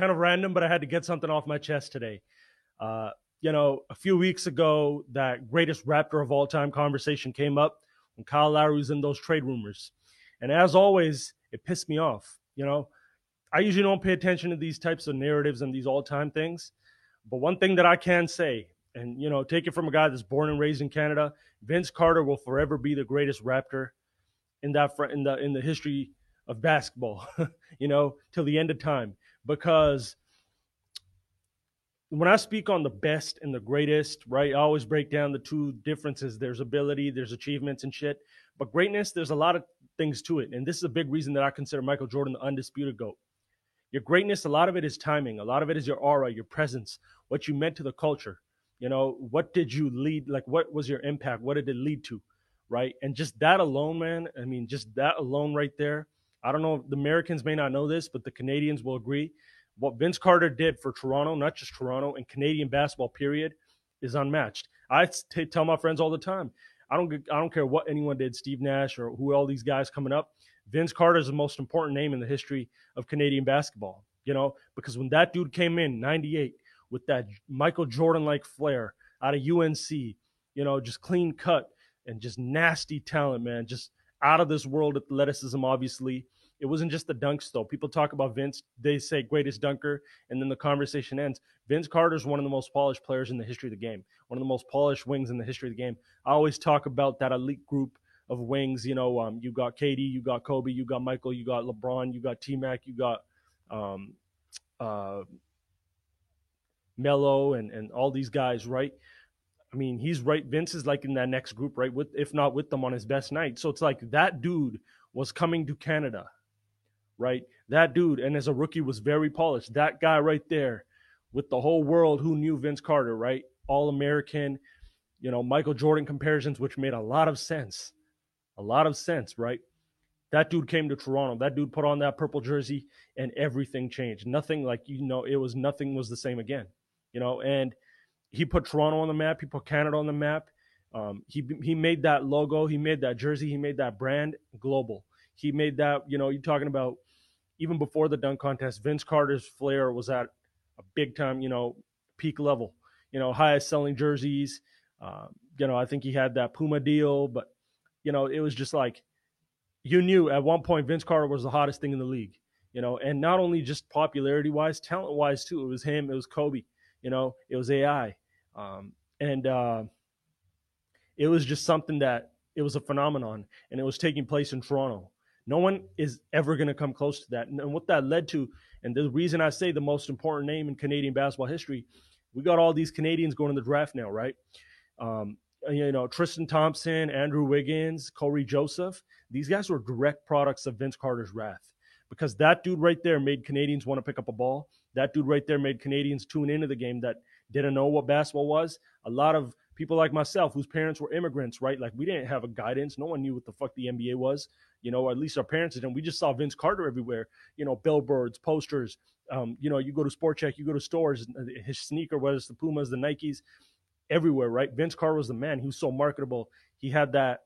kind of random, but I had to get something off my chest today. Uh, you know, a few weeks ago, that greatest Raptor of all time conversation came up when Kyle Lowry was in those trade rumors. And as always, it pissed me off. You know, I usually don't pay attention to these types of narratives and these all time things. But one thing that I can say, and, you know, take it from a guy that's born and raised in Canada, Vince Carter will forever be the greatest Raptor in that front in the in the history of basketball, you know, till the end of time. Because when I speak on the best and the greatest, right, I always break down the two differences. There's ability, there's achievements and shit. But greatness, there's a lot of things to it. And this is a big reason that I consider Michael Jordan the undisputed GOAT. Your greatness, a lot of it is timing. A lot of it is your aura, your presence, what you meant to the culture. You know, what did you lead? Like, what was your impact? What did it lead to? Right. And just that alone, man, I mean, just that alone right there. I don't know, the Americans may not know this, but the Canadians will agree. What Vince Carter did for Toronto, not just Toronto, and Canadian basketball, period, is unmatched. I t- tell my friends all the time, I don't, I don't care what anyone did, Steve Nash or who all these guys coming up. Vince Carter is the most important name in the history of Canadian basketball, you know, because when that dude came in 98 with that Michael Jordan like flair out of UNC, you know, just clean cut and just nasty talent, man, just out of this world athleticism, obviously. It wasn't just the dunks, though. People talk about Vince, they say greatest dunker, and then the conversation ends. Vince Carter is one of the most polished players in the history of the game, one of the most polished wings in the history of the game. I always talk about that elite group of wings. You know, um, you got KD, you got Kobe, you got Michael, you got LeBron, you got T Mac, you got um, uh, Melo, and and all these guys, right? I mean, he's right. Vince is like in that next group, right? With if not with them on his best night. So it's like that dude was coming to Canada, right? That dude, and as a rookie, was very polished. That guy right there, with the whole world who knew Vince Carter, right? All American, you know, Michael Jordan comparisons, which made a lot of sense a lot of sense, right? That dude came to Toronto. That dude put on that purple jersey and everything changed. Nothing like, you know, it was nothing was the same again, you know, and he put Toronto on the map. He put Canada on the map. Um, he, he made that logo. He made that jersey. He made that brand global. He made that, you know, you're talking about even before the dunk contest, Vince Carter's flair was at a big time, you know, peak level, you know, highest selling jerseys. Uh, you know, I think he had that Puma deal, but you know, it was just like you knew at one point Vince Carter was the hottest thing in the league, you know, and not only just popularity wise, talent wise too. It was him, it was Kobe, you know, it was AI. Um, and uh, it was just something that it was a phenomenon and it was taking place in Toronto. No one is ever going to come close to that. And what that led to, and the reason I say the most important name in Canadian basketball history, we got all these Canadians going to the draft now, right? Um, you know, Tristan Thompson, Andrew Wiggins, Cory Joseph, these guys were direct products of Vince Carter's wrath because that dude right there made Canadians want to pick up a ball. That dude right there made Canadians tune into the game that didn't know what basketball was. A lot of people like myself whose parents were immigrants, right? Like we didn't have a guidance. No one knew what the fuck the NBA was. You know, at least our parents didn't. We just saw Vince Carter everywhere. You know, billboards, posters. Um, you know, you go to Sport Chek, you go to stores, his sneaker, whether it's the Pumas, the Nikes, everywhere, right? Vince Carter was the man. He was so marketable. He had that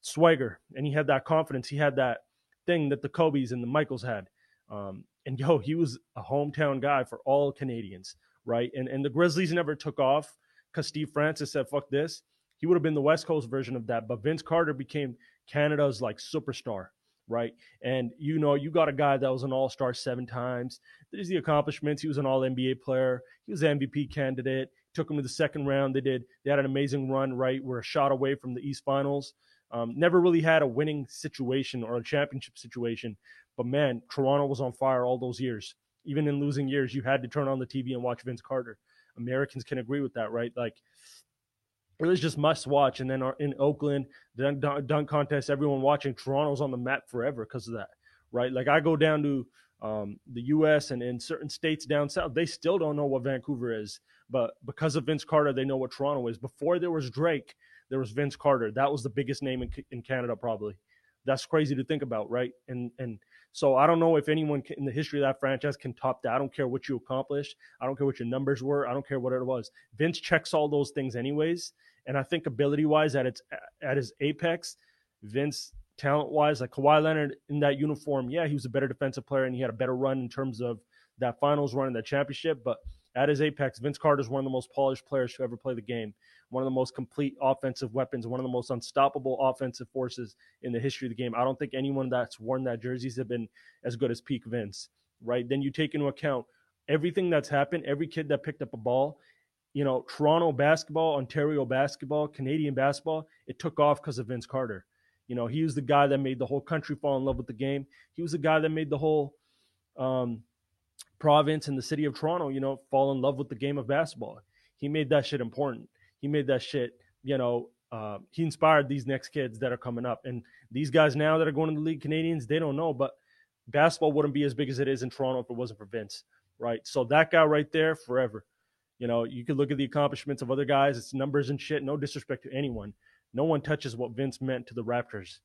swagger and he had that confidence. He had that thing that the Kobe's and the Michaels had. Um, and yo, he was a hometown guy for all Canadians, right? And and the Grizzlies never took off because Steve Francis said, "Fuck this." He would have been the West Coast version of that, but Vince Carter became Canada's like superstar, right? And you know, you got a guy that was an All Star seven times. There's the accomplishments. He was an All NBA player. He was an MVP candidate took them to the second round. They did. They had an amazing run. Right, we're a shot away from the East Finals. Um, never really had a winning situation or a championship situation, but man, Toronto was on fire all those years. Even in losing years, you had to turn on the TV and watch Vince Carter. Americans can agree with that, right? Like it was just must watch. And then in Oakland, the dunk, dunk contest, everyone watching Toronto's on the map forever because of that, right? Like I go down to um, the U.S. and in certain states down south, they still don't know what Vancouver is. But because of Vince Carter, they know what Toronto is. Before there was Drake, there was Vince Carter. That was the biggest name in, in Canada, probably. That's crazy to think about, right? And and so I don't know if anyone in the history of that franchise can top that. I don't care what you accomplished. I don't care what your numbers were. I don't care what it was. Vince checks all those things anyways. And I think ability wise, at its at his apex, Vince talent wise, like Kawhi Leonard in that uniform, yeah, he was a better defensive player and he had a better run in terms of that finals run and that championship. But at his apex, Vince Carter is one of the most polished players to ever play the game, one of the most complete offensive weapons, one of the most unstoppable offensive forces in the history of the game. I don't think anyone that's worn that jerseys have been as good as peak Vince, right? Then you take into account everything that's happened, every kid that picked up a ball, you know, Toronto basketball, Ontario basketball, Canadian basketball, it took off because of Vince Carter. You know, he was the guy that made the whole country fall in love with the game. He was the guy that made the whole um, province and the city of Toronto, you know, fall in love with the game of basketball. He made that shit important. He made that shit, you know, uh, he inspired these next kids that are coming up. And these guys now that are going to the league, Canadians, they don't know, but basketball wouldn't be as big as it is in Toronto if it wasn't for Vince, right? So that guy right there, forever. You know, you could look at the accomplishments of other guys, it's numbers and shit. No disrespect to anyone. No one touches what Vince meant to the Raptors